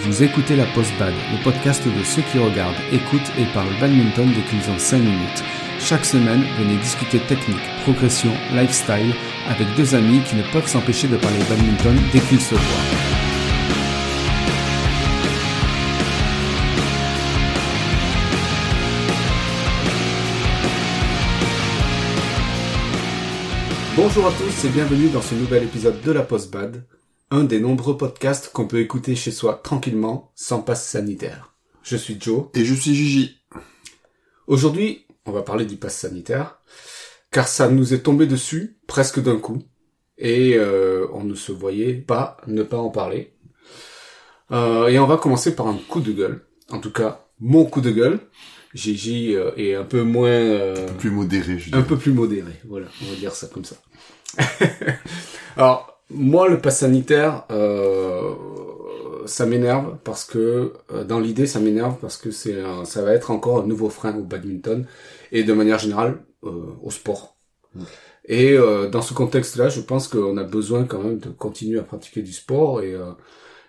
Vous écoutez la Post Bad, le podcast de ceux qui regardent, écoutent et parlent badminton dès qu'ils ont 5 minutes. Chaque semaine, venez discuter technique, progression, lifestyle avec deux amis qui ne peuvent s'empêcher de parler badminton dès qu'ils se voient. Bonjour à tous et bienvenue dans ce nouvel épisode de la Post Bad, un des nombreux podcasts qu'on peut écouter chez soi tranquillement, sans passe sanitaire. Je suis Joe. Et je suis Gigi. Aujourd'hui, on va parler du pass sanitaire, car ça nous est tombé dessus presque d'un coup, et euh, on ne se voyait pas ne pas en parler. Euh, et on va commencer par un coup de gueule, en tout cas mon coup de gueule. Gigi euh, est un peu moins... euh, Un peu plus modéré, je un peu plus modéré, voilà, on va dire ça comme ça. Alors, moi, le pass sanitaire, euh, ça m'énerve parce que, euh, dans l'idée, ça m'énerve parce que c'est, ça va être encore un nouveau frein au badminton et de manière générale euh, au sport. Mm. Et euh, dans ce contexte-là, je pense qu'on a besoin quand même de continuer à pratiquer du sport et euh,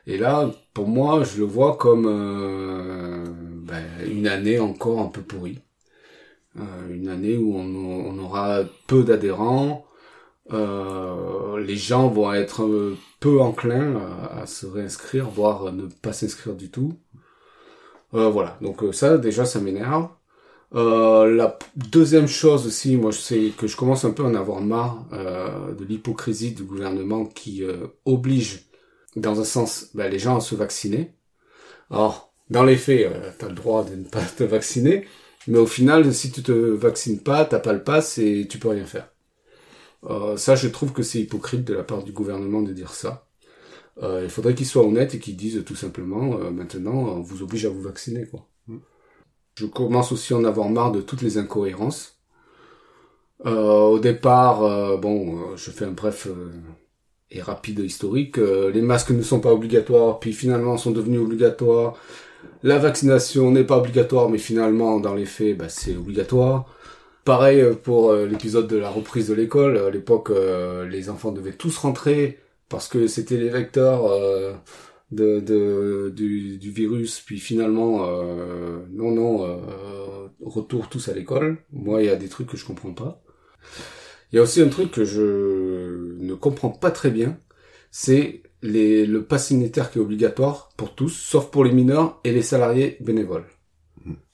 et là, pour moi, je le vois comme euh, ben, une année encore un peu pourrie. Euh, une année où on, on aura peu d'adhérents, euh, les gens vont être peu enclins à, se réinscrire, voire ne pas s'inscrire du tout. Euh, voilà, donc euh, ça déjà ça m'énerve. La deuxième chose aussi, moi sais que je commence un peu à en avoir marre de l'hypocrisie du gouvernement qui oblige, dans un sens, ben, les gens à se vacciner. Alors, dans les faits, euh, t'as le droit de ne pas te vacciner, mais au final, si tu te vaccines pas, t'as pas le pass et tu peux rien faire. Euh, ça, je trouve que c'est hypocrite de la part du gouvernement de dire ça. Euh, il faudrait qu'ils soient honnêtes et qu'ils disent tout simplement, euh, maintenant, on vous oblige à vous vacciner, quoi. Mm. Je commence aussi à en avoir marre de toutes les incohérences. Euh, au départ, euh, bon, euh, je fais un bref euh, et rapide historique. Euh, les masques ne sont pas obligatoires, puis finalement sont devenus obligatoires. La vaccination n'est pas obligatoire, mais finalement, dans les faits, bah, c'est obligatoire. Pareil euh, pour euh, l'épisode de la reprise de l'école. À l'époque, euh, les enfants devaient tous rentrer parce que c'était les vecteurs euh, du, virus. Puis finalement, euh, non, non, euh, retour tous à l'école. Moi, il y a des trucs que je comprends pas. Il y a aussi un truc que je ne comprends pas très bien, c'est les, le pass sanitaire qui est obligatoire pour tous, sauf pour les mineurs et les salariés bénévoles.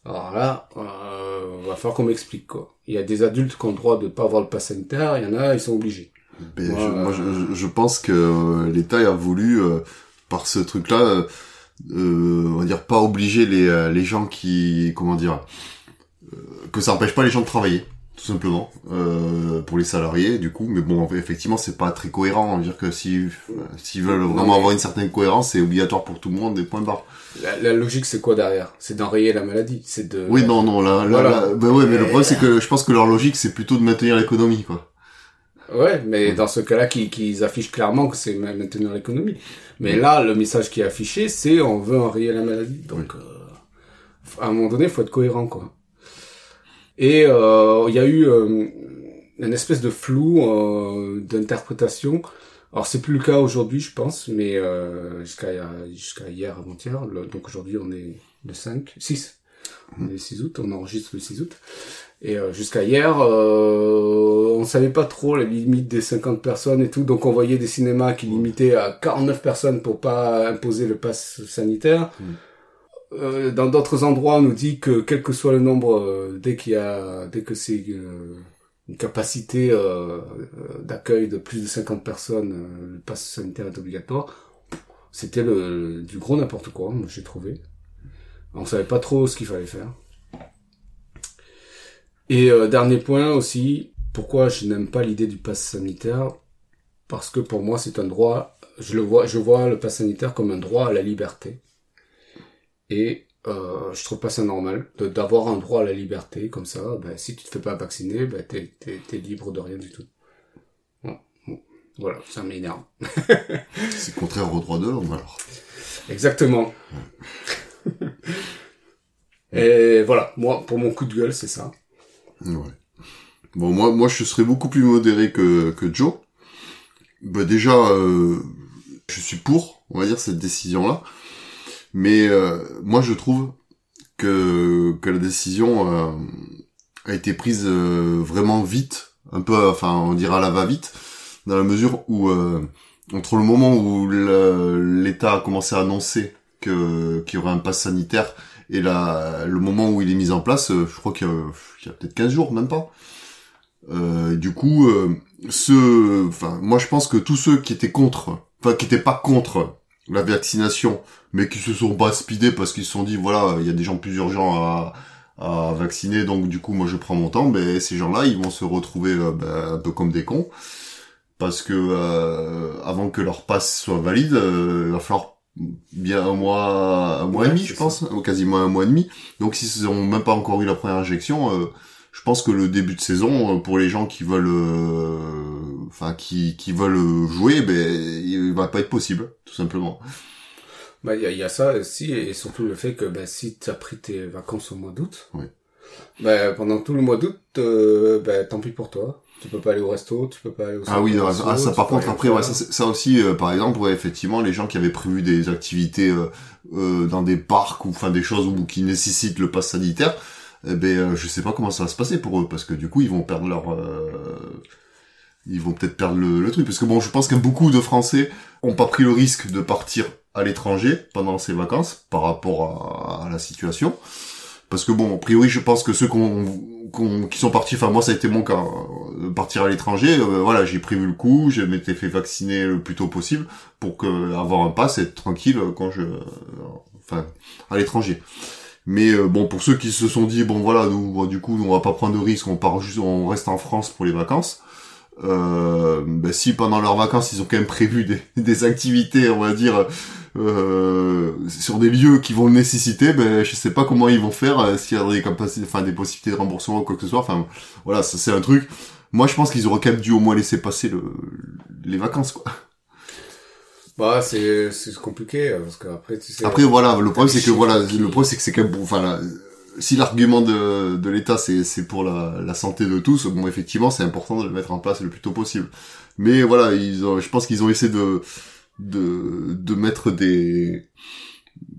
Alors là, euh, va falloir qu'on m'explique quoi. Il y a des adultes qui ont le droit de pas avoir le pass sanitaire, il y en a, ils sont obligés. Moi, je, moi, je, je pense que euh, l'État a voulu, euh, par ce truc-là, euh, euh, on va dire pas obliger les, euh, les gens qui, comment dire, que ça empêche pas les gens de travailler, tout simplement, euh, pour les salariés, du coup. Mais bon, effectivement, c'est pas très cohérent. On va dire que si, euh, s'ils veulent vraiment mais- avoir une certaine cohérence, c'est obligatoire pour tout le monde, des points barres. La, la logique c'est quoi derrière? C'est d'enrayer la maladie, c'est de... Oui, non, non, là, là, Voilà. là- bah ouais, mais le problème, c'est que je pense que leur logique, c'est plutôt de maintenir l'économie, quoi. Ouais, mais dans ce cas-là, qu'ils qu'ils affichent clairement que c'est ma- maintenir l'économie. Mais là, le message qui est affiché, c'est on veut enrayer la maladie. Donc, euh, à un moment donné, il faut être cohérent, quoi. Et euh, il y a eu euh, une espèce de flou euh, d'interprétation. Alors, c'est plus le cas aujourd'hui, je pense, mais euh, jusqu'à jusqu'à hier, avant-hier. Donc aujourd'hui, on est le 5, 6. On est le 6 août, on enregistre le 6 août. Et euh, jusqu'à hier, euh, on savait pas trop les limites des 50 personnes et tout, donc on voyait des cinémas qui limitaient à 49 personnes pour pas imposer le pass sanitaire. Mm. Euh, dans d'autres endroits, on nous dit que quel que soit le nombre, euh, dès qu'il y a, dès que c'est euh, une capacité euh, d'accueil de plus de 50 personnes, le pass sanitaire est obligatoire. C'était le du gros n'importe quoi, moi j'ai trouvé. On savait pas trop ce qu'il fallait faire. Et dernier point aussi, pourquoi je n'aime pas l'idée du pass sanitaire? Parce que pour moi, c'est un droit. Je le vois, je vois le pass sanitaire comme un droit à la liberté. Et euh, je trouve pas ça normal d'avoir un droit à la liberté comme ça. Ben, si tu te fais pas vacciner, ben t'es t'es t'es libre de rien du tout. Bon, bon. Voilà, ça m'énerve. C'est contraire aux droits de l'homme, alors. Exactement. Et voilà, moi, pour mon coup de gueule, c'est ça. Ouais. Bon, moi, moi, je serais beaucoup plus modéré que, que Joe. Bah, déjà, euh, je suis pour, on va dire, cette décision-là. Mais euh, moi, je trouve que que la décision euh, a été prise euh, vraiment vite, un peu, enfin, on dira la va vite, dans la mesure où entre le moment où l'État a commencé à annoncer qu'il y aurait un pass sanitaire et la, le moment où il est mis en place, je crois qu'il y a, peut-être 15 jours, même pas. Euh, du coup, euh, enfin, moi je pense que tous ceux qui étaient contre, enfin qui étaient pas contre la vaccination, mais qui se sont pas speedés parce qu'ils se sont dit voilà, il y a des gens plus urgents à, à vacciner, donc du coup moi je prends mon temps, mais ces gens-là ils vont se retrouver euh, ben, un peu comme des cons parce que euh, avant que leur passe soit valide, il va falloir bien un mois, un mois et demi, je pense, ou quasiment un mois et demi. Donc s'ils ont même pas encore eu la première injection, je pense que le début de saison, pour les gens qui veulent, enfin qui qui veulent jouer, ben il va pas être possible, tout simplement. Bah il y a, y a, ça aussi et surtout le fait que ben si tu as pris tes vacances au mois d'août, oui. ben pendant tout le mois d'août, euh, ben tant pis pour toi. Tu peux pas aller au resto, tu peux pas aller au Ah oui, ah, ça par contre après ouais, ça, ça aussi euh, par exemple ouais, effectivement les gens qui avaient prévu des activités euh, euh, dans des parcs ou enfin des choses où qui nécessitent le pass sanitaire, eh ben euh, je sais pas comment ça va se passer pour eux parce que du coup ils vont perdre leur euh, ils vont peut-être perdre le, truc parce que bon je pense que beaucoup de Français ont pas pris le risque de partir à l'étranger pendant ces vacances par rapport à, la situation parce que bon a priori je pense que ceux qui sont partis enfin moi ça a été mon cas de partir à l'étranger euh, voilà j'ai prévu le coup je m'étais fait vacciner le plus tôt possible pour que avoir un pass et être tranquille quand je enfin à l'étranger mais euh, bon, pour ceux qui se sont dit bon voilà, nous du coup on va pas prendre de risques, on part juste, on reste en France pour les vacances. Euh, ben, si pendant leurs vacances ils ont quand même prévu des, des activités, on va dire euh, sur des lieux qui vont le nécessiter, ben je sais pas comment ils vont faire euh, s'il y a des capacités, enfin des possibilités de remboursement ou quoi que ce soit. Enfin voilà, ça c'est un truc. Moi je pense qu'ils auraient quand même dû au moins laisser passer le, les vacances quoi. Bah c'est c'est compliqué parce qu'après tu sais. Après voilà, le problème c'est que voilà, le problème c'est que c'est quand même enfin si l'argument de l'État c'est pour la santé de tous, bon effectivement c'est important de le mettre en place le plus tôt possible. Mais voilà, ils je pense qu'ils ont essayé de de de mettre des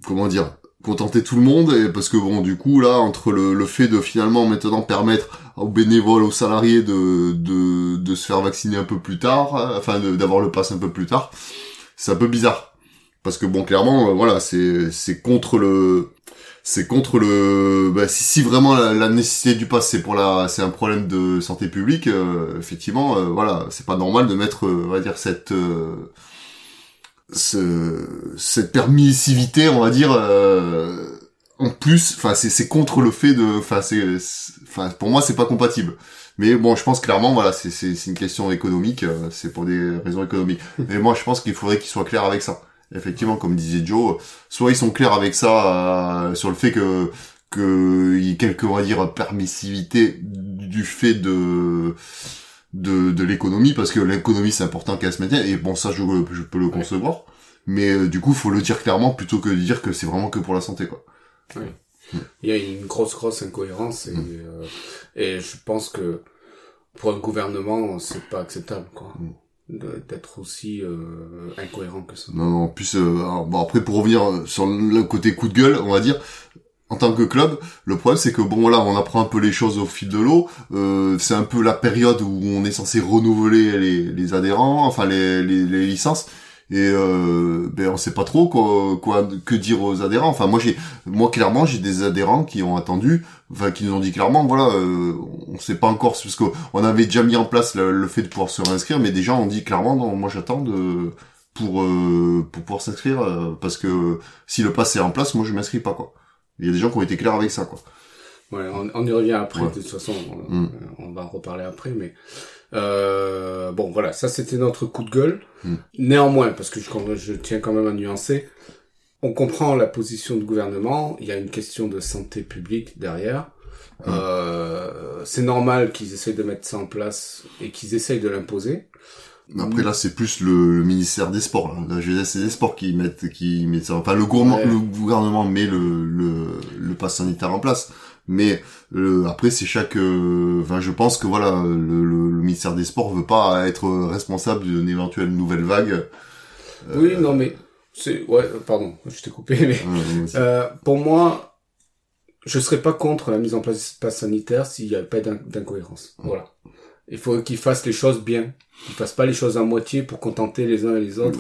comment dire contenter tout le monde et parce que bon du coup là entre le, fait de finalement maintenant permettre aux bénévoles aux salariés de de de se faire vacciner un peu plus tard enfin d'avoir le pass un peu plus tard c'est un peu bizarre parce que bon clairement euh, voilà c'est c'est contre le c'est contre le bah, si, si vraiment la, nécessité du pass c'est pour la c'est un problème de santé publique euh, effectivement euh, voilà c'est pas normal de mettre on va dire cette ce, cette permissivité on va dire en plus enfin c'est c'est contre le fait de enfin c'est enfin pour moi c'est pas compatible mais bon, je pense clairement, voilà, c'est c'est une question économique, euh, c'est pour des raisons économiques. Mais moi, je pense qu'il faudrait qu'ils soient clairs avec ça. Effectivement, comme disait Joe, soit ils sont clairs avec ça euh, sur le fait que que y ait quelques, on va dire, permissivité du fait de de, de l'économie, parce que l'économie c'est important qu'elle se maintienne. Et bon, ça, je, je peux le concevoir. Mais euh, du coup, faut le dire clairement plutôt que de dire que c'est vraiment que pour la santé, quoi. Oui. Il y a une grosse, grosse incohérence et, mm. euh, et je pense que pour un gouvernement, c'est pas acceptable, quoi. Mm. D'être aussi euh, incohérent que ça. Non, en plus, euh, bon après pour revenir sur le côté coup de gueule, on va dire, en tant que club, le problème c'est que bon là, on apprend un peu les choses au fil de l'eau. Euh, c'est un peu la période où on est censé renouveler les, adhérents, enfin les licences et euh, ben on sait pas trop quoi, quoi que dire aux adhérents. Enfin moi j'ai moi clairement j'ai des adhérents qui ont attendu enfin qui nous ont dit clairement voilà euh, on sait pas encore parce qu'on avait déjà mis en place le, fait de pouvoir se réinscrire mais gens ont dit clairement non moi j'attends de pour euh, pour pouvoir s'inscrire euh, parce que si le pass est en place moi je m'inscris pas quoi. Il y a des gens qui ont été clairs avec ça quoi. Ouais on, on y revient après de toute façon on, mm. on va en reparler après mais euh, bon, voilà, ça c'était notre coup de gueule. Hmm. Néanmoins, parce que je, je, tiens quand même à nuancer, on comprend la position du gouvernement. Il y a une question de santé publique derrière. Hmm. Euh, c'est normal qu'ils essayent de mettre ça en place et qu'ils essayent de l'imposer. Après là, c'est plus le, ministère des Sports, là. la jeunesse et des Sports qui mettent, qui mettent ça. Enfin, le, le gouvernement met le, le, le pass sanitaire en place mais euh, après c'est chaque euh, enfin je pense que voilà le, le, ministère des sports veut pas être responsable d'une éventuelle nouvelle vague euh, oui non mais c'est ouais, pardon, je t'ai coupé, mais euh, pour moi, je serais pas contre la mise en place du pass sanitaire s'il n'y avait pas d'incohérence. Voilà. Il faut qu'ils fassent les choses bien. Qu'ils fassent pas les choses à moitié pour contenter les uns et les autres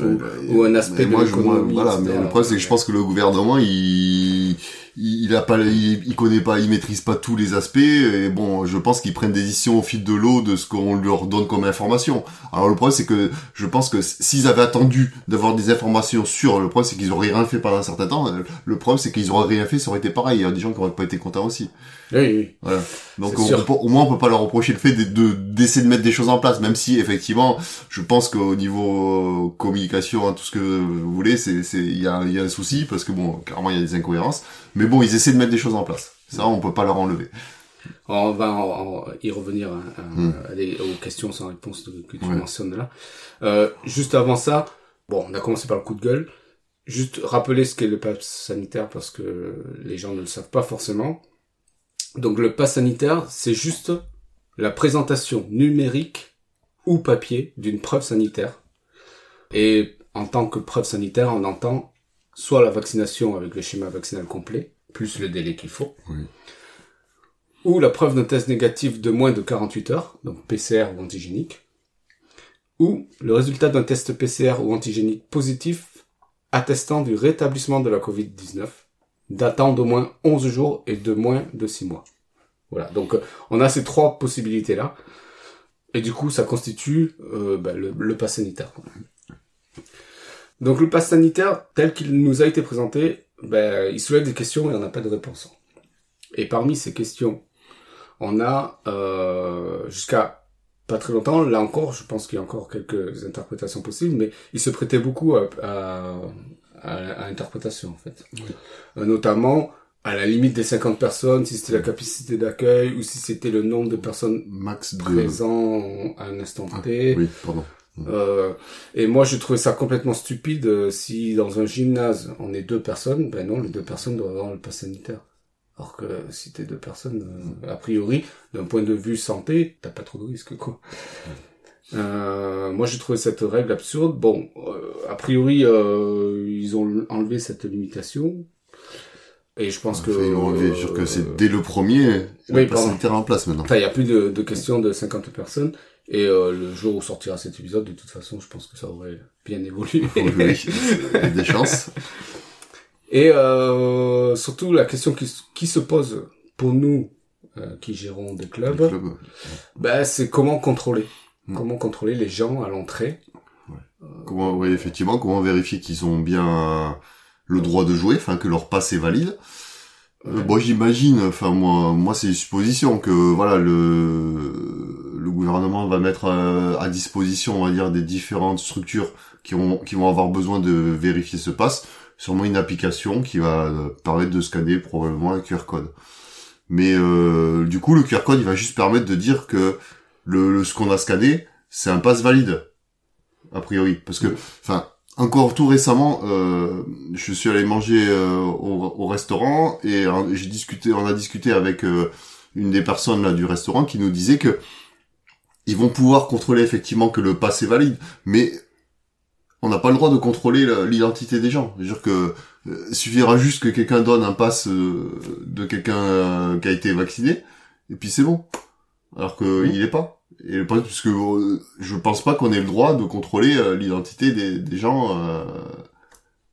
ou, un aspect de l'économie. Voilà, mais le problème c'est que je pense que le gouvernement il il, a pas, il, connaît pas, il maîtrise pas tous les aspects. Et bon, je pense qu'ils prennent des décisions au fil de l'eau de ce qu'on leur donne comme information. Alors le problème, c'est que je pense que s'ils avaient attendu d'avoir des informations sur le problème, c'est qu'ils auraient rien fait pendant un certain temps. Le problème, c'est qu'ils auraient rien fait, ça aurait été pareil. Il y a des gens qui auraient pas été contents aussi. Oui, oui. Voilà. Donc au moins, on peut pas leur reprocher le fait de d'essayer de, mettre des choses en place, même si effectivement, je pense qu'au niveau communication, hein, tout ce que vous voulez, c'est c'est il y a, y a un souci parce que bon, clairement, il y a des incohérences. Mais bon, ils essaient de mettre des choses en place. Ça, on peut pas leur enlever. On va y revenir hein, hmm. aux questions sans réponse que tu mentionnes là. Euh, juste avant ça, bon, on a commencé par le coup de gueule. Juste rappeler ce qu'est le pass sanitaire parce que les gens ne le savent pas forcément. Donc le pass sanitaire, c'est juste la présentation numérique ou papier d'une preuve sanitaire. Et en tant que preuve sanitaire, on entend soit la vaccination avec le schéma vaccinal complet, plus le délai qu'il faut, ou la preuve d'un test négatif de moins de 48 heures, donc PCR ou antigénique, ou le résultat d'un test PCR ou antigénique positif attestant du rétablissement de la Covid-19, datant d'au moins 11 jours et de moins de 6 mois. Voilà, donc euh, on a ces trois possibilités-là, et du coup ça constitue euh, bah, le, le pass sanitaire. Donc le pass sanitaire, tel qu'il nous a été présenté, ben, il soulève des questions et on n'a pas de réponse. Et parmi ces questions, on a euh, jusqu'à pas très longtemps, là encore, je pense qu'il y a encore quelques interprétations possibles, mais il se prêtait beaucoup à, à, interprétation en fait. Euh, notamment à la limite des 50 personnes, si c'était la capacité d'accueil ou si c'était le nombre de personnes max présents à un instant T. Ah, oui, pardon. Euh, et moi, je trouvais ça complètement stupide. Euh, si dans un gymnase, on est deux personnes, ben non, les deux personnes doivent avoir le pass sanitaire. Alors que si t'es deux personnes, euh, a priori, d'un point de vue santé, t'as pas trop de risques, quoi. Euh, moi, j'ai trouvé cette règle absurde. Bon, a priori, ils ont enlevé cette limitation. Et je pense que... Ils l'ont enlevé, sûr que c'est dès le premier, oui, pass sanitaire en place maintenant. Enfin, il y a plus de, de questions de 50 personnes. Et euh, le jour où sortira cet épisode, de toute façon, je pense que ça aurait bien évolué. Oui, des chances. Et euh, surtout, la question qui, qui, se pose pour nous, euh, qui gérons des clubs, bah, c'est comment contrôler. Hmm. Comment contrôler les gens à l'entrée. Ouais. Comment, oui, effectivement, comment vérifier qu'ils ont bien le droit de jouer, enfin que leur passe est valide. Euh, bon, j'imagine, enfin moi, moi c'est une supposition que voilà le le gouvernement va mettre euh, à, disposition, on va dire, des différentes structures qui vont qui vont avoir besoin de vérifier ce passe, sûrement une application qui va euh, permettre de scanner probablement un QR code. Mais euh, du coup, le QR code, il va juste permettre de dire que le, ce qu'on a scanné, c'est un passe valide, a priori, parce que, enfin, encore tout récemment, euh, je suis allé manger euh, au, restaurant et j'ai discuté, on a discuté avec euh, une des personnes là du restaurant qui nous disait que ils vont pouvoir contrôler effectivement que le pass est valide, mais on n'a pas le droit de contrôler l'identité des gens. C'est-à-dire que il suffira juste que quelqu'un donne un pass de quelqu'un qui a été vacciné et puis c'est bon, alors qu'il il est pas. Et le parce que euh, je pense pas qu'on ait le droit de contrôler euh, l'identité des, des gens euh,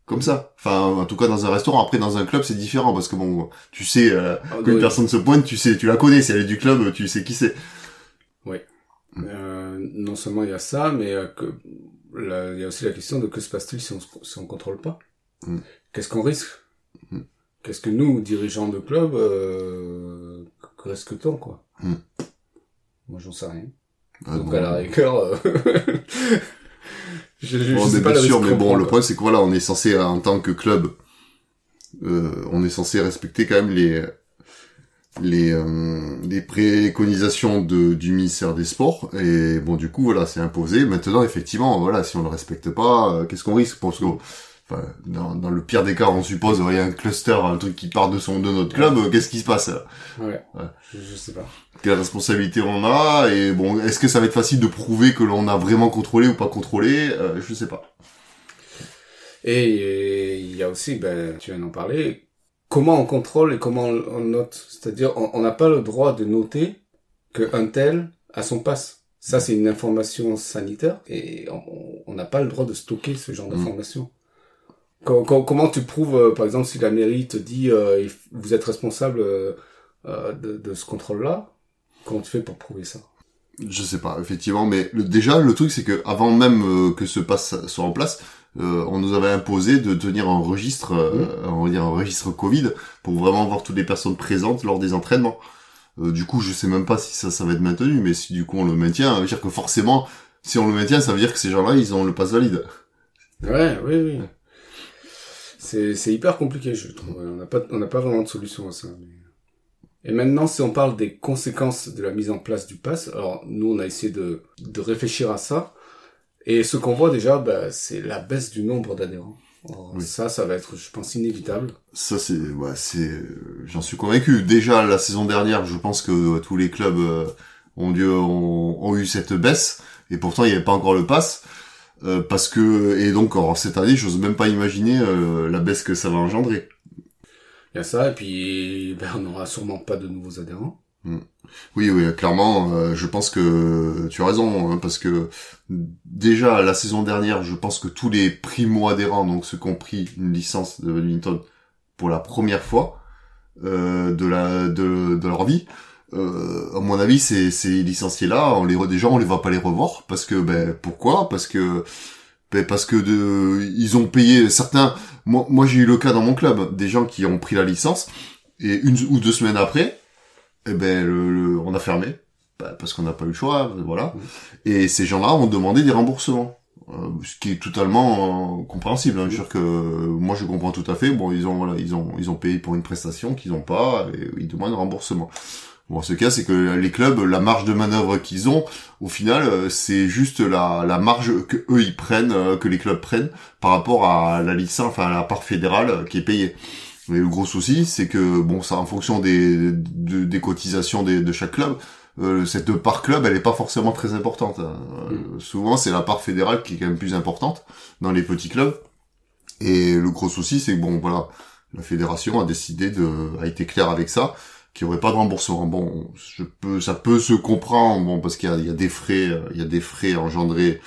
comme ça. Enfin, en tout cas dans un restaurant. Après, dans un club, c'est différent parce que bon, tu sais euh, ah, qu'une personne se pointe, tu sais, tu la connais. Si elle est du club, tu sais qui c'est. Oui. Mm. non seulement il y a ça, mais que il y a aussi la question de que se passe-t-il si on si on contrôle pas? Mm. Qu'est-ce qu'on risque? Mm. Qu'est-ce que nous, dirigeants de club, euh, risque-t-on quoi? Moi, j'en sais rien. Ah, Donc, à la rigueur, euh, je, je, on pas sûr, mais bon, le problème, c'est que voilà, on est censé, en tant que club, euh, on est censé respecter quand même les les, euh, les préconisations de, du ministère des Sports. Et bon du coup voilà c'est imposé. Maintenant effectivement voilà si on le respecte pas euh, qu'est-ce qu'on risque? Parce que dans, dans, le pire des cas, on suppose, il y a un cluster, un truc qui part de son de notre club, euh, qu'est-ce qui se passe Ouais. ouais. Je, sais pas. Quelle responsabilité on a et bon, est-ce que ça va être facile de prouver que l'on a vraiment contrôlé ou pas contrôlé? Euh, Je sais pas. Et il y a aussi, ben, tu viens d'en parler, comment on contrôle et comment on note? C'est-à-dire, on n'a pas le droit de noter qu'un tel a son passe. Ça, c'est une information sanitaire et on n'a pas le droit de stocker ce genre mm. Comment, tu prouves, euh, par exemple, si la mairie te dit euh, vous êtes responsable euh, de, de, ce contrôle-là Comment tu fais pour prouver ça? Je sais pas, effectivement, mais déjà le truc c'est que avant même que ce passe soit en place, on nous avait imposé de tenir un registre, mmh. on va dire un registre Covid, pour vraiment voir toutes les personnes présentes lors des entraînements. du coup, je sais même pas si ça, ça va être maintenu, mais si du coup on le maintient, ça veut dire que forcément, si on le maintient, ça veut dire que ces gens-là, ils ont le passe valide. Ouais, oui, oui. C'est hyper compliqué, je trouve. On n'a pas, on pas vraiment de solution à ça. Et maintenant, si on parle des conséquences de la mise en place du pass, alors nous, on a essayé de, de réfléchir à ça. Et ce qu'on voit déjà, bah, c'est la baisse du nombre d'adhérents. Ça, ça va être, je pense, inévitable. Ça, c'est, ouais, c'est, j'en suis convaincu. Déjà, la saison dernière, je pense que euh, tous les clubs euh, ont, dû, ont, ont, eu cette baisse. Et pourtant, il n'y avait pas encore le pass. Euh, parce que et donc alors, cette année, j'ose même pas imaginer euh, la baisse que ça va engendrer. Il y a ça et puis ben, on n'aura sûrement pas de nouveaux adhérents. Hmm. Oui, oui, clairement, euh, je pense que tu as raison, hein, parce que déjà la saison dernière, je pense que tous les primo-adhérents, donc ceux qui ont pris une licence de badminton pour la première fois de la de, de leur vie, euh, à mon avis, ces, ces licenciés-là, on les déjà on les va pas les revoir parce que ben pourquoi? Parce que ben, parce que de, ils ont payé certains. Moi, moi j'ai eu le cas dans mon club des gens qui ont pris la licence et une ou deux semaines après, eh ben le, on a fermé ben, parce qu'on n'a pas eu le choix, voilà. Et ces gens-là ont demandé des remboursements. Euh, ce qui est totalement euh, compréhensible. Hein. Je veux dire que moi je comprends tout à fait. Bon, ils ont voilà, ils ont ils ont payé pour une prestation qu'ils n'ont pas et ils demandent un remboursement. Bon, ce cas, c'est que les clubs, la marge de manœuvre qu'ils ont, au final, euh, c'est juste la, la marge que eux ils prennent, euh, que les clubs prennent par rapport à la licence, enfin à la part fédérale euh, qui est payée. Mais le gros souci, c'est que bon, ça en fonction des des cotisations de chaque club, cette part club, elle est pas forcément très importante. Mm. souvent, c'est la part fédérale qui est quand même plus importante dans les petits clubs. Et le gros souci, c'est que bon, voilà, la fédération a décidé de, a été claire avec ça qui aurait pas de remboursement. Bon, je peux, ça peut se comprendre, bon, parce qu'il y, a, des frais, euh, il y a des frais engendrés.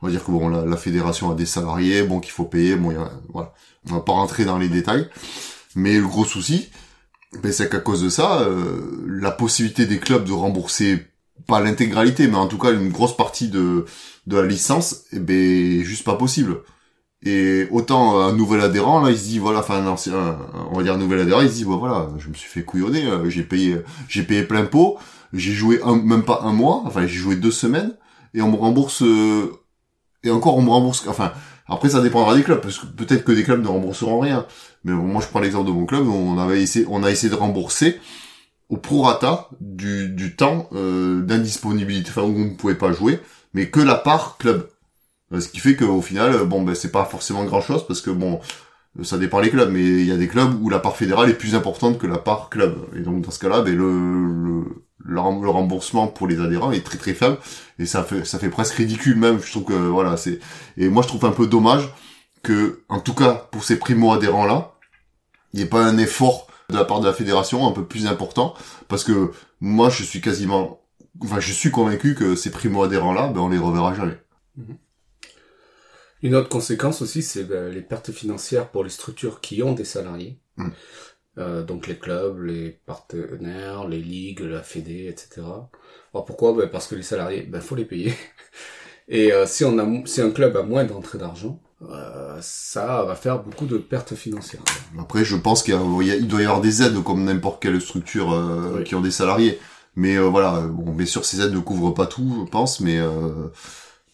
On va dire que bon, la, fédération a des salariés, bon, qu'il faut payer. Bon, y a, voilà, on va pas rentrer dans les détails. Mais le gros souci, ben, c'est qu'à cause de ça, euh, la possibilité des clubs de rembourser pas l'intégralité, mais en tout cas une grosse partie de de la licence, eh ben, juste pas possible. Et autant un nouvel adhérent, là, il se dit, voilà, enfin, un ancien, on va dire un nouvel adhérent, il se dit, voilà, je me suis fait couillonner, euh, j'ai payé, j'ai payé plein pot, j'ai joué même pas un mois, enfin, j'ai joué deux semaines, et on me rembourse, euh, et encore, on me rembourse, enfin, après, ça dépendra des clubs, parce que peut-être que des clubs ne rembourseront rien. Mais moi, je prends l'exemple de mon club, on avait essayé, on a essayé de rembourser au prorata du, du temps, euh, d'indisponibilité, enfin, où on ne pouvait pas jouer, mais que la part club. Euh, ce qui fait qu'au final, euh, bon, ben, c'est pas forcément grand chose parce que bon, ça dépend des clubs, mais il y a des clubs où la part fédérale est plus importante que la part club. Et donc dans ce cas-là, ben, le, le, remboursement pour les adhérents est très très faible et ça fait ça fait presque ridicule même. Je trouve que voilà, c'est et moi je trouve un peu dommage que, en tout cas pour ces primo adhérents là, il n'y ait pas un effort de la part de la fédération un peu plus important parce que moi je suis quasiment, enfin je suis convaincu que ces primo adhérents là, ben on les reverra jamais. Mhm. Une autre conséquence aussi, c'est ben, les pertes financières pour les structures qui ont des salariés. Mm. Euh, donc les clubs, les partenaires, les ligues, la fédé, etc. Alors pourquoi? Ben, Parce que les salariés, ben faut les payer. Et euh, si on a, si un club a moins d'entrée d'argent, euh, ça va faire beaucoup de pertes financières. Après, je pense qu'il doit y avoir des aides comme n'importe quelle structure euh, qui ont des salariés. Mais voilà, bon, bien sûr, ces aides ne couvrent pas tout, je pense, mais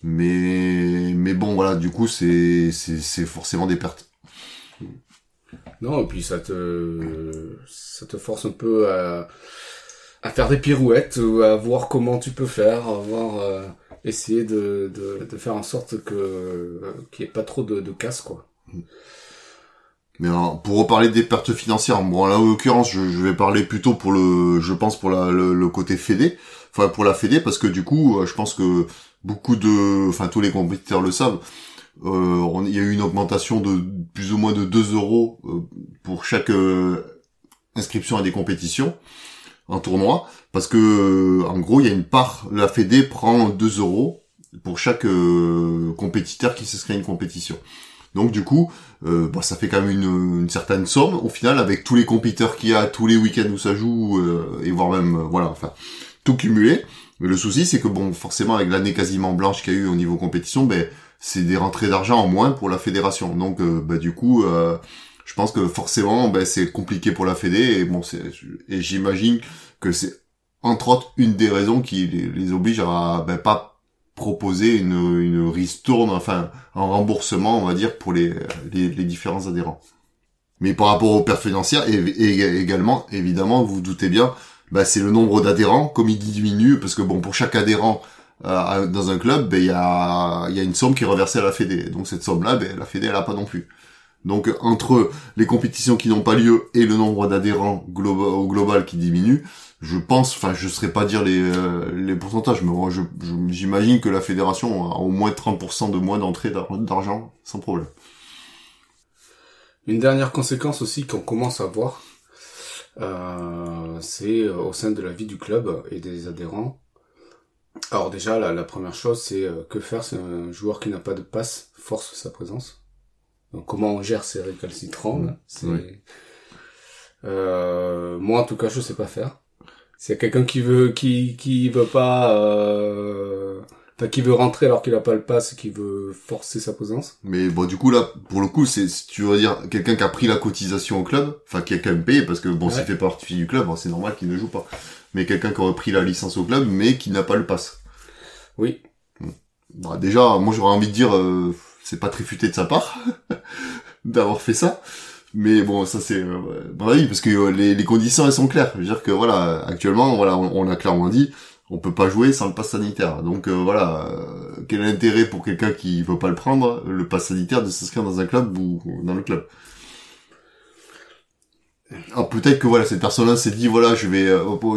mais mais bon voilà du coup c'est c'est forcément des pertes. Non et puis ça te ça te force un peu à à faire des pirouettes ou à voir comment tu peux faire à voir euh, essayer de, de, de faire en sorte que qu'il n'y ait pas trop de, de casse quoi. Mais pour reparler des pertes financières bon là en l'occurrence je, je, vais parler plutôt pour le je pense pour la, le, le côté fédé. Enfin pour la fédé parce que du coup euh, je pense que beaucoup de, enfin tous les compétiteurs le savent, Euh, il y a eu une augmentation de plus ou moins de 2 euros euh, pour chaque inscription à des compétitions en tournoi, parce que en gros, il y a une part, la Fédé prend 2 euros pour chaque compétiteur qui s'inscrit à une compétition. Donc du coup, euh, bah, ça fait quand même une, certaine somme au final avec tous les compétiteurs qu'il y a, tous les week-ends où ça joue, euh, et voire même, euh, voilà, enfin, tout cumulé. Mais le souci, c'est que bon, forcément, avec l'année quasiment blanche qu'il y a eu au niveau compétition, ben, c'est des rentrées d'argent en moins pour la fédération. Donc, bah, du coup, je pense que forcément, ben, c'est compliqué pour la fédé. Et bon, et j'imagine que c'est entre autres une des raisons qui les, oblige à ben, pas proposer une, une ristourne, enfin un remboursement, on va dire, pour les, les, différents adhérents. Mais par rapport aux pertes financières, et, également, évidemment, vous vous doutez bien, bah, c'est le nombre d'adhérents, comme il diminue, parce que bon, pour chaque adhérent euh, dans un club, ben, il y, a, y a une somme qui est reversée à la Fédé. Donc cette somme-là, ben, la Fédé, elle a pas non plus. Donc entre les compétitions qui n'ont pas lieu et le nombre d'adhérents au global qui diminue, je pense, enfin je ne saurais pas dire les, euh, les pourcentages, mais j'imagine que la fédération a au moins 30% de moins d'entrée d'argent sans problème. Une dernière conséquence aussi qu'on commence à voir, c'est euh, au sein de la vie du club et des adhérents. Alors déjà, la, la première chose, c'est que faire si un joueur qui n'a pas de passe force sa présence? Donc comment on gère ces récalcitrants Moi en tout cas, je sais pas faire. C'est quelqu'un qui veut qui qui veut pas euh, enfin qui veut rentrer alors qu'il a pas le pass qui veut forcer sa présence. Mais bon du coup là pour le coup c'est tu veux dire quelqu'un qui a pris la cotisation au club, enfin qui a quand même payé parce que bon s'il fait partie du club, c'est normal qu'il ne joue pas. Mais quelqu'un qui aurait pris la licence au club mais qui n'a pas le pass. Oui. Bah, déjà moi j'aurais envie de dire euh, c'est pas très futé de sa part d'avoir fait ça. Mais bon, ça c'est euh, bon avis parce que euh, les, les, conditions elles sont claires. Je veux dire que voilà, actuellement, voilà, on, on l'a clairement dit, on peut pas jouer sans le pass sanitaire. Donc euh, voilà, euh, quel intérêt pour quelqu'un qui veut pas le prendre, le pass sanitaire de s'inscrire dans un club ou dans le club? Alors peut-être que voilà cette personne-là s'est dit voilà je vais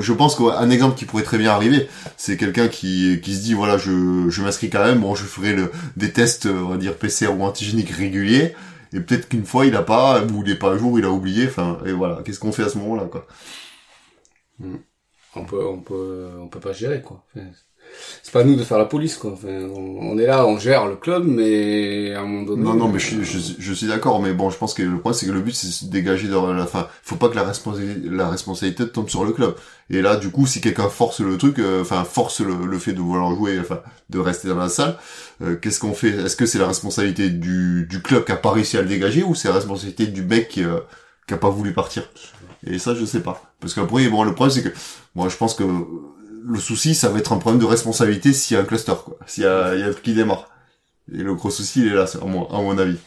je pense qu'un exemple qui pourrait très bien arriver c'est quelqu'un qui qui se dit voilà je je m'inscris quand même. Bon je ferai le des tests on va dire PCR ou antigéniques réguliers. Et peut-être qu'une fois il a pas ou il pas à jour il a oublié. Enfin et voilà qu'est-ce qu'on fait à ce moment-là quoi? Hmm. On peut on peut on peut pas gérer quoi c'est pas nous de faire la police quoi. Enfin, on, est là, on gère le club, mais à un moment donné. Non non, mais je, je, je suis d'accord, mais bon, je pense que le point c'est que le but c'est de dégager de la fin. Faut pas que la responsabilité la responsabilité tombe sur le club. Et là, du coup, si quelqu'un force le truc, euh, enfin force le, le, fait de vouloir jouer, enfin de rester dans la salle, euh, qu'est-ce qu'on fait? Est-ce que c'est la responsabilité du, du club qui a pas réussi à le dégager ou c'est la responsabilité du mec qui, euh, qui a pas voulu partir? Et ça, je sais pas. Parce qu'après, bon, le problème c'est que moi, je pense que le souci, ça va être un problème de responsabilité s'il y a un cluster, quoi. S'il y a, il y a un truc qui démarre. Et le gros souci, il est là, à mon, à mon avis.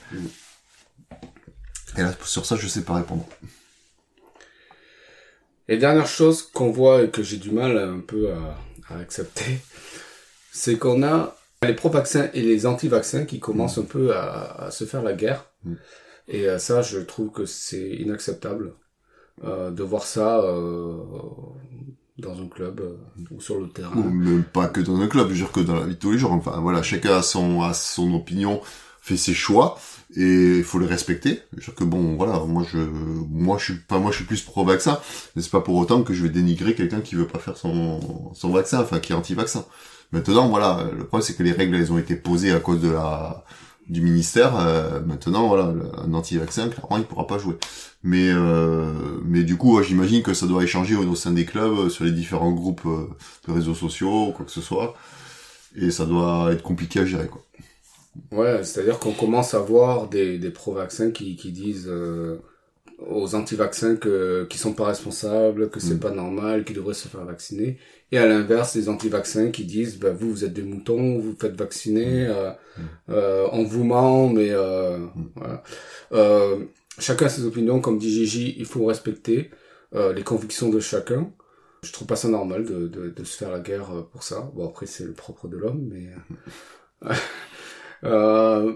Et là, sur ça, je sais pas répondre. Et dernière chose qu'on voit et que j'ai du mal un peu à, à accepter, c'est qu'on a les pro-vaccins et les anti-vaccins qui commencent un peu à, à, se faire la guerre. Mm. Et euh, ça, je trouve que c'est inacceptable euh, de voir ça euh, dans un club euh, ou sur le terrain. Ou même pas que dans un club, je veux dire que dans la vie de tous les jours. Enfin voilà, chacun a son a son opinion, fait ses choix et il faut les respecter. Je veux dire que bon voilà, moi je moi je suis pas moi je suis plus pro vaccin, mais c'est pas pour autant que je vais dénigrer quelqu'un qui veut pas faire son son vaccin, enfin qui est anti-vaccin. Maintenant voilà, le problème c'est que les règles elles ont été posées à cause de la du ministère. Euh, maintenant, voilà, un anti-vaccin, clairement, il pourra pas jouer. Mais euh, mais du coup, j'imagine que ça doit échanger au sein des clubs, euh, sur les différents groupes de réseaux sociaux, quoi que ce soit. Et ça doit être compliqué à gérer, quoi. Ouais, c'est-à-dire qu'on commence à voir des, des pro-vaccins qui, qui disent aux anti-vaccins que qui sont pas responsables, que c'est mm. pas normal, qu'ils devraient se faire vacciner. Et à l'inverse, les anti-vaccins qui disent bah, vous vous êtes des moutons, vous faites vacciner, mm. euh, euh, on vous ment, mais euh, voilà. Euh, chacun a ses opinions, comme dit Gigi, il faut respecter euh, les convictions de chacun. Je trouve pas ça normal de, de, de se faire la guerre pour ça. Bon après c'est le propre de l'homme, mais euh,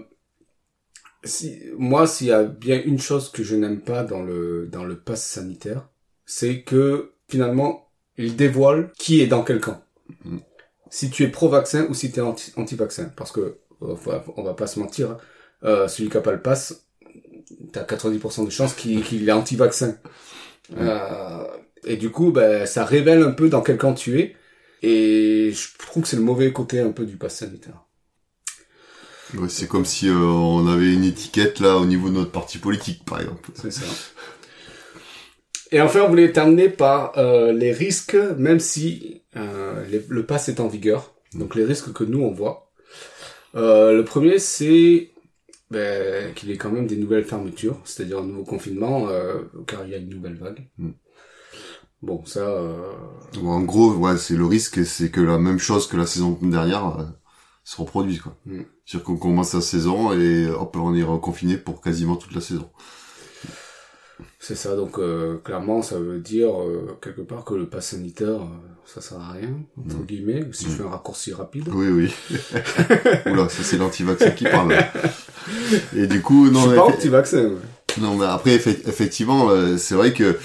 si, moi, s'il y a bien une chose que je n'aime pas dans le, dans le pass sanitaire, c'est que, finalement, il dévoile qui est dans quel camp. Mm. Si tu es pro-vaccin ou si tu es anti-vaccin. Parce que, on va, on va pas se mentir, hein. euh, celui qui a pas le pass, t'as 90% de chances qu'il est anti-vaccin. Euh, et du coup, ben, ça révèle un peu dans quel camp tu es. Et je trouve que c'est le mauvais côté un peu du pass sanitaire. Ouais, c'est comme si euh, on avait une étiquette là au niveau de notre parti politique, par exemple. C'est ça. Et enfin, on voulait terminer par euh, les risques, même si euh, les- le pass est en vigueur. Donc les risques que nous on voit. Euh, le premier, c'est ben, qu'il y ait quand même des nouvelles fermetures, c'est-à-dire un nouveau confinement, euh, car il y a une nouvelle vague. Mm. Bon, ça, euh, Donc, en gros, ouais, c'est le risque, c'est que la même chose que la saison dernière se reproduise, quoi. Mm. C'est-à-dire qu'on commence la saison et hop, on est reconfiné pour quasiment toute la saison. C'est ça. Donc euh, clairement, ça veut dire euh, quelque part que le pass sanitaire, euh, ça sert à rien entre Mm. guillemets. Si je fais un raccourci rapide. Oui, oui. Oula, ça c'est l'anti-vaccin qui parle. Et du coup, je non, suis mais, pas anti-vaccin. ouais. non, mais après, effe- effectivement, euh, c'est vrai que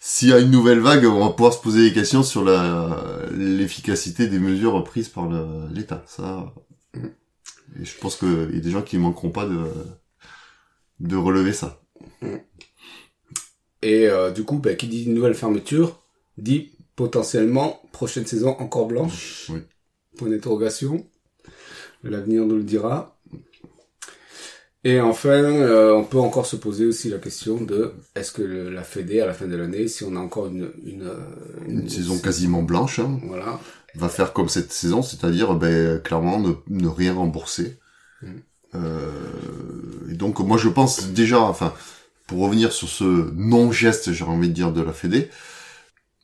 s'il y a une nouvelle vague, on va pouvoir se poser des questions sur la l'efficacité des mesures prises par l'État. Ça, Mm. et je pense qu'il y a des gens qui manqueront pas de de relever ça. Et euh, du coup, bah, qui dit nouvelle fermeture, dit potentiellement prochaine saison encore blanche. Oui. Point d'interrogation. L'avenir nous le dira. Et enfin, euh, on peut encore se poser aussi la question de est-ce que le- la Fédé à la fin de l'année, si on a encore une une, euh, Une saison quasiment blanche, hein, voilà, va faire comme cette saison, c'est-à-dire ben, clairement ne, ne rien rembourser. Mm. Euh, et donc moi je pense déjà, enfin, pour revenir sur ce non-geste, j'ai envie de dire, de la Fédé,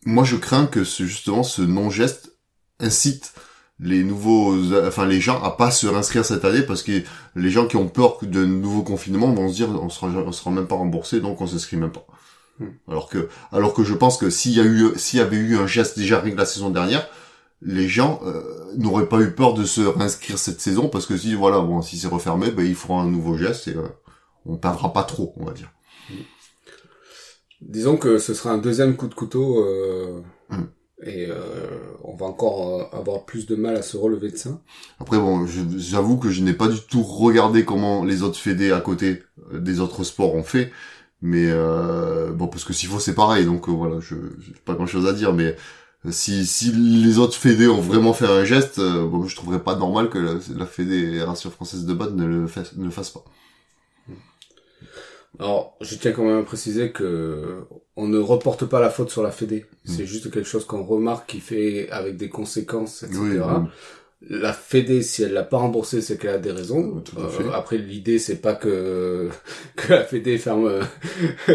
moi je crains que ce, justement ce non-geste incite les nouveaux, enfin les gens à pas se réinscrire cette année parce que les gens qui ont peur de nouveaux confinements vont se dire on sera, on sera même pas remboursé donc on s'inscrit même pas. Mm. Alors que, alors que je pense que s'il y a eu, s'il y avait eu un geste déjà que la saison dernière, les gens euh, n'auraient pas eu peur de se réinscrire cette saison parce que si voilà bon si c'est refermé ben il faudra un nouveau geste et euh, on perdra pas trop on va dire disons que ce sera un deuxième coup de couteau euh, Mm. et euh, on va encore euh, avoir plus de mal à se relever de ça. après bon j'avoue que je n'ai pas du tout regardé comment les autres fédés à côté euh, des autres sports ont fait mais euh, bon parce que s'il faut c'est pareil donc euh, voilà je j'ai pas grand chose à dire mais si si les autres fédés ont vraiment fait un geste bon je trouverais pas normal que la, la fédération française de bad ne le fasse ne le fasse pas Alors, je tiens quand même à préciser que on ne reporte pas la faute sur la Fédé. Mm. C'est juste quelque chose qu'on remarque qui fait avec des conséquences, etc. oui, oui. La Fédé, si elle l'a pas remboursé, c'est qu'elle a des raisons. Ouais, fait. après, l'idée, c'est pas que que la Fédé ferme, euh,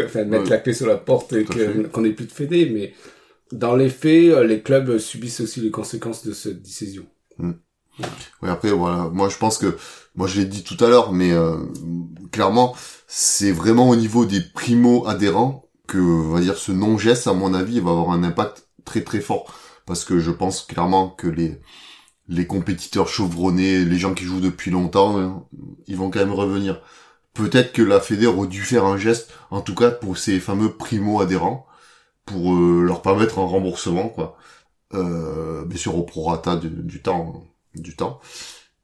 enfin, mettre Ouais. la clé sur la porte et qu'on ait plus de Fédé, mais dans les faits, euh, les clubs subissent aussi les conséquences de cette décision. Oui, après, voilà. Moi, je pense que, moi, je l'ai dit tout à l'heure, mais euh, clairement, c'est vraiment au niveau des primo-adhérents que, va dire, ce non-geste, à mon avis, va avoir un impact très très fort. Parce que je pense clairement que les les compétiteurs chevronnés, les gens qui jouent depuis longtemps, hein, ils vont quand même revenir. Peut-être que la Fédé aurait dû faire un geste, en tout cas pour ces fameux primo-adhérents, pour euh, leur permettre un remboursement, quoi. Euh, bien sûr au prorata du temps du temps.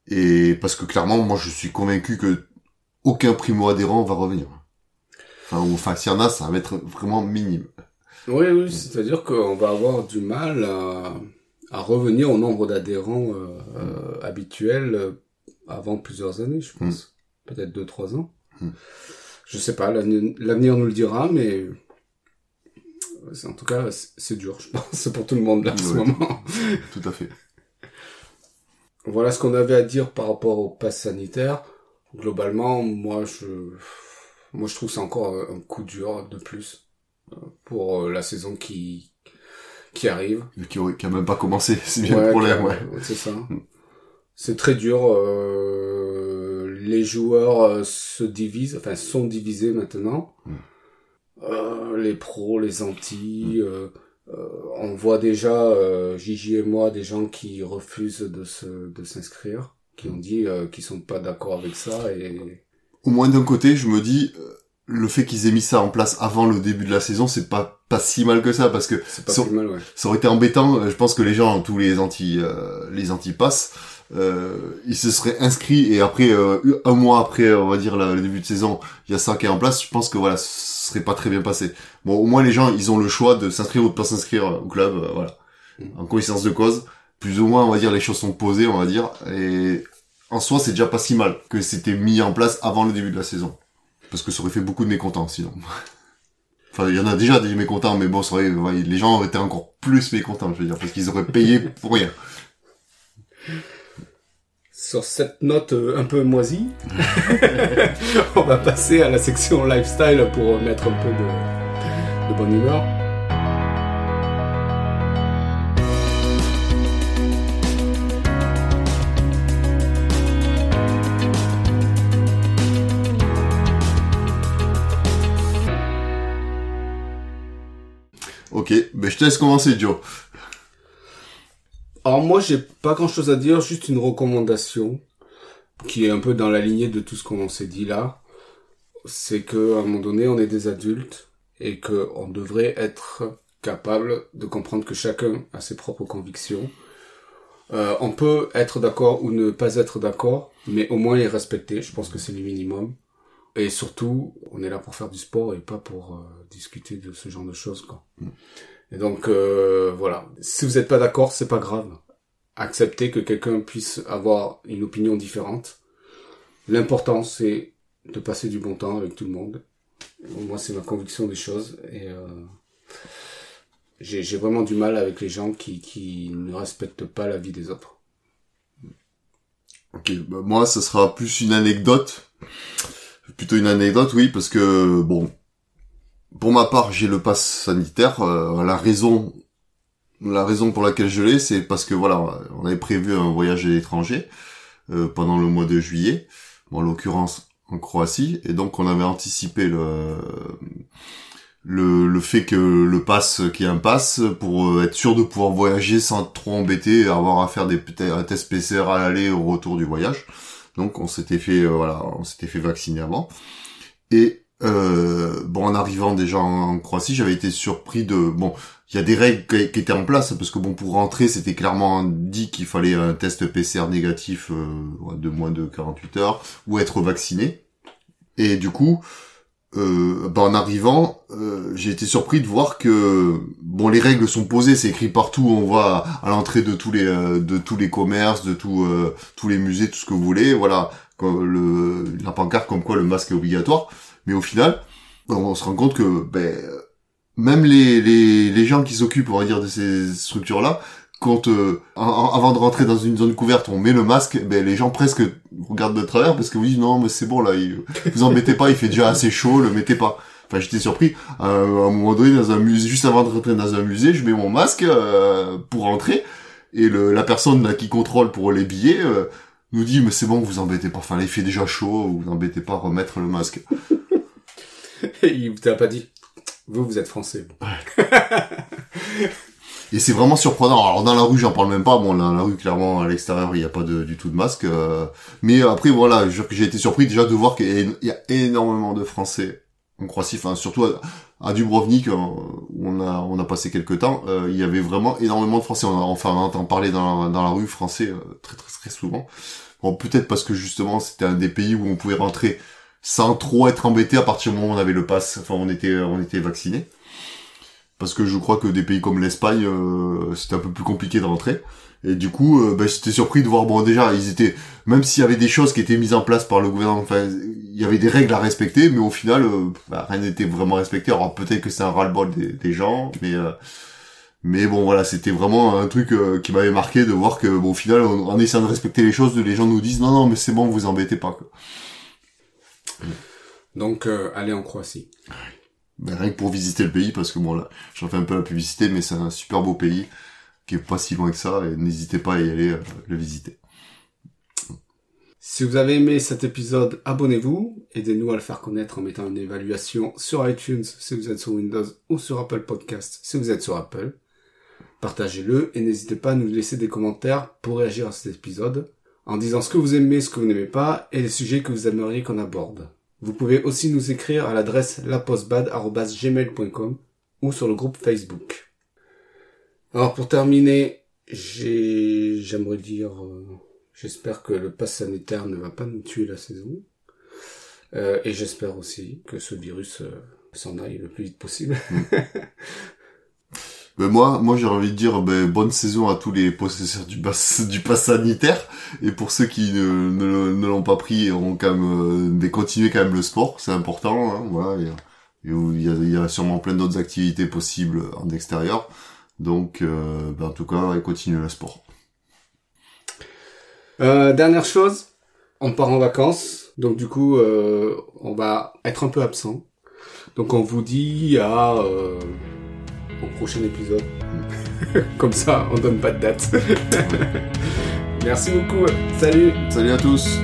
Et parce que clairement, moi, je suis convaincu que aucun primo adhérent va revenir. Enfin, ou enfin, s'il y en a, ça va être vraiment minime. Oui, oui, c'est-à-dire qu'on va avoir du mal à, à revenir au nombre d'adhérents euh, euh, habituels euh, avant plusieurs années, je pense. Peut-être deux, trois ans. Mm. Je sais pas, l'avenir nous le dira, mais en tout cas, c'est dur, je pense, pour tout le monde là en ce moment. Tout à fait. Voilà ce qu'on avait à dire par rapport au pass sanitaire. Globalement, moi, je, moi, je trouve c'est encore un coup dur de plus euh, pour euh, la saison qui, qui arrive. Qui, qui a même pas commencé, c'est bien le problème, ouais. C'est ça. C'est très dur. euh, les joueurs euh, se divisent, enfin sont divisés maintenant. Mm. Euh, les pros, les anti. euh, on voit déjà, euh, Gigi et moi, des gens qui refusent de se de s'inscrire, qui ont dit euh, qu'ils sont pas d'accord avec ça et Au moins d'un côté, je me dis, euh, le fait qu'ils aient mis ça en place avant le début de la saison, c'est pas pas si mal que ça parce que C'est pas ça, mal, ouais. ça aurait été embêtant. euh, Je pense que les gens, tous les anti euh, les anti passes, euh, ils se seraient inscrits et après euh, un mois après, on va dire la- le début de saison, il y a ça qui est en place. Je pense que voilà, ce serait pas très bien passé. Bon, au moins les gens, ils ont le choix de s'inscrire ou de pas s'inscrire au club, euh, voilà, Mm. en connaissance de cause. Plus ou moins, on va dire les choses sont posées, on va dire et en soi, c'est déjà pas si mal que c'était mis en place avant le début de la saison. Parce que ça aurait fait beaucoup de mécontents, sinon. Enfin, il y en a déjà des mécontents, mais bon, ça aurait, ouais, les gens auraient été encore plus mécontents, je veux dire, parce qu'ils auraient payé pour rien. Sur cette note euh, un peu moisie, on va passer à la section lifestyle pour mettre un peu de, bonne humeur. Ok, ben je te laisse commencer, Joe. Alors moi, j'ai pas grand chose à dire, juste une recommandation qui est un peu dans la lignée de tout ce qu'on s'est dit là. C'est que à un moment donné, on est des adultes et que on devrait être capable de comprendre que chacun a ses propres convictions. Euh, on peut être d'accord ou ne pas être d'accord, mais au moins les respecter. Je pense que c'est le minimum. Et surtout, on est là pour faire du sport et pas pour euh, discuter de ce genre de choses. Quoi. Et donc euh, voilà, si vous n'êtes pas d'accord, c'est pas grave. Acceptez que quelqu'un puisse avoir une opinion différente. L'important c'est de passer du bon temps avec tout le monde. Moi c'est ma conviction des choses et euh, j'ai vraiment du mal avec les gens qui ne respectent pas la vie des autres. Ok, bah moi, ce sera plus une anecdote. Plutôt une anecdote, oui, parce que, bon, pour ma part, j'ai le pass sanitaire. euh, la raison, la raison pour laquelle je l'ai, c'est parce que, voilà, on avait prévu un voyage à l'étranger euh, pendant le mois de juillet, en l'occurrence en Croatie, et donc on avait anticipé le, le, le fait que le pass, qu'il y ait un pass, pour euh, être sûr de pouvoir voyager sans trop embêter, et avoir à faire des un test PCR à l'aller au retour du voyage. Donc on s'était fait, euh, voilà, on s'était fait vacciner avant. Et euh, bon, en arrivant déjà en, Croatie, j'avais été surpris de, bon, il y a des règles qui, étaient en place parce que bon, pour rentrer, c'était clairement dit qu'il fallait un test PCR négatif euh, de moins de 48 heures ou être vacciné. Et du coup, euh, bah, en arrivant, euh, j'ai été surpris de voir que bon, les règles sont posées, c'est écrit partout. On voit à l'entrée de tous les euh, de tous les commerces, de tous tous les musées, tout ce que vous voulez. Voilà, le la pancarte comme quoi le masque est obligatoire. Mais au final, on se rend compte que ben même les les les gens qui s'occupent, on va dire, de ces structures là. Quand euh, avant de rentrer dans une zone couverte, on met le masque, ben les gens presque regardent de travers parce que oui non mais c'est bon là, vous embêtez pas, il fait déjà assez chaud, le mettez pas. Enfin, j'étais surpris. Un à un moment donné, dans un musée, juste avant de rentrer dans un musée, je mets mon masque euh, pour rentrer, et le, la personne là, qui contrôle pour les billets euh, nous dit mais c'est bon, vous embêtez pas. Enfin, il fait déjà chaud, vous embêtez pas à remettre le masque. Et il t'a pas dit, vous vous êtes français. Et c'est vraiment surprenant. Alors dans la rue, j'en parle même pas. Bon, dans la rue, clairement, à l'extérieur, il n'y a pas du tout de masque. euh, mais après, voilà, j'ai été surpris déjà de voir qu'il y a énormément de Français en Croatie. Enfin, surtout à, à Dubrovnik, euh, où on a on a passé quelques temps. euh, il y avait vraiment énormément de Français. On a, enfin, on entend parler dans la, rue français euh, très très très souvent. Bon, peut-être parce que justement, c'était un des pays où on pouvait rentrer sans trop être embêté à partir du moment où on avait le pass. Enfin, on était on était vacciné. Parce que je crois que des pays comme l'Espagne, euh, c'était un peu plus compliqué de rentrer. Et du coup, euh, ben, j'étais surpris de voir, bon déjà, ils étaient, même s'il y avait des choses qui étaient mises en place par le gouvernement, enfin, il y avait des règles à respecter, mais au final, euh, bah, rien n'était vraiment respecté. Alors peut-être que c'est un ras-le-bol des, gens, mais euh, mais bon voilà, c'était vraiment un truc qui m'avait marqué de voir que, bon, au final, en, en essayant de respecter les choses, les gens nous disent non non, mais c'est bon, vous embêtez pas. Quoi. Donc euh, allez en Croatie. Ben, rien que pour visiter le pays, parce que bon là, j'en fais un peu la publicité, mais c'est un super beau pays qui est pas si loin que ça, et n'hésitez pas à y aller euh, le visiter. Si vous avez aimé cet épisode, abonnez-vous. Aidez-nous à le faire connaître en mettant une évaluation sur iTunes si vous êtes sur Windows ou sur Apple Podcast si vous êtes sur Apple. Partagez-le et n'hésitez pas à nous laisser des commentaires pour réagir à cet épisode en disant ce que vous aimez, ce que vous n'aimez pas et les sujets que vous aimeriez qu'on aborde. Vous pouvez aussi nous écrire à l'adresse lapostbad.gmail.com ou sur le groupe Facebook. Alors pour terminer, j'ai, j'aimerais dire, euh, j'espère que le pass sanitaire ne va pas nous tuer la saison. Euh, et j'espère aussi que ce virus euh, s'en aille le plus vite possible. Ben moi, moi j'ai envie de dire ben, bonne saison à tous les possesseurs du pass, du pass sanitaire et pour ceux qui ne, ne, l'ont pas pris, on quand même euh, continuer quand même le sport, c'est important. Hein, voilà, il y, a, il, y a, il y a sûrement plein d'autres activités possibles en extérieur, donc euh, ben, en tout cas, continuer le sport. Euh, dernière chose, on part en vacances, donc du coup, euh, on va être un peu absent. Donc on vous dit à euh, au prochain épisode. Comme ça, on donne pas de date. Merci beaucoup. Salut. Salut à tous.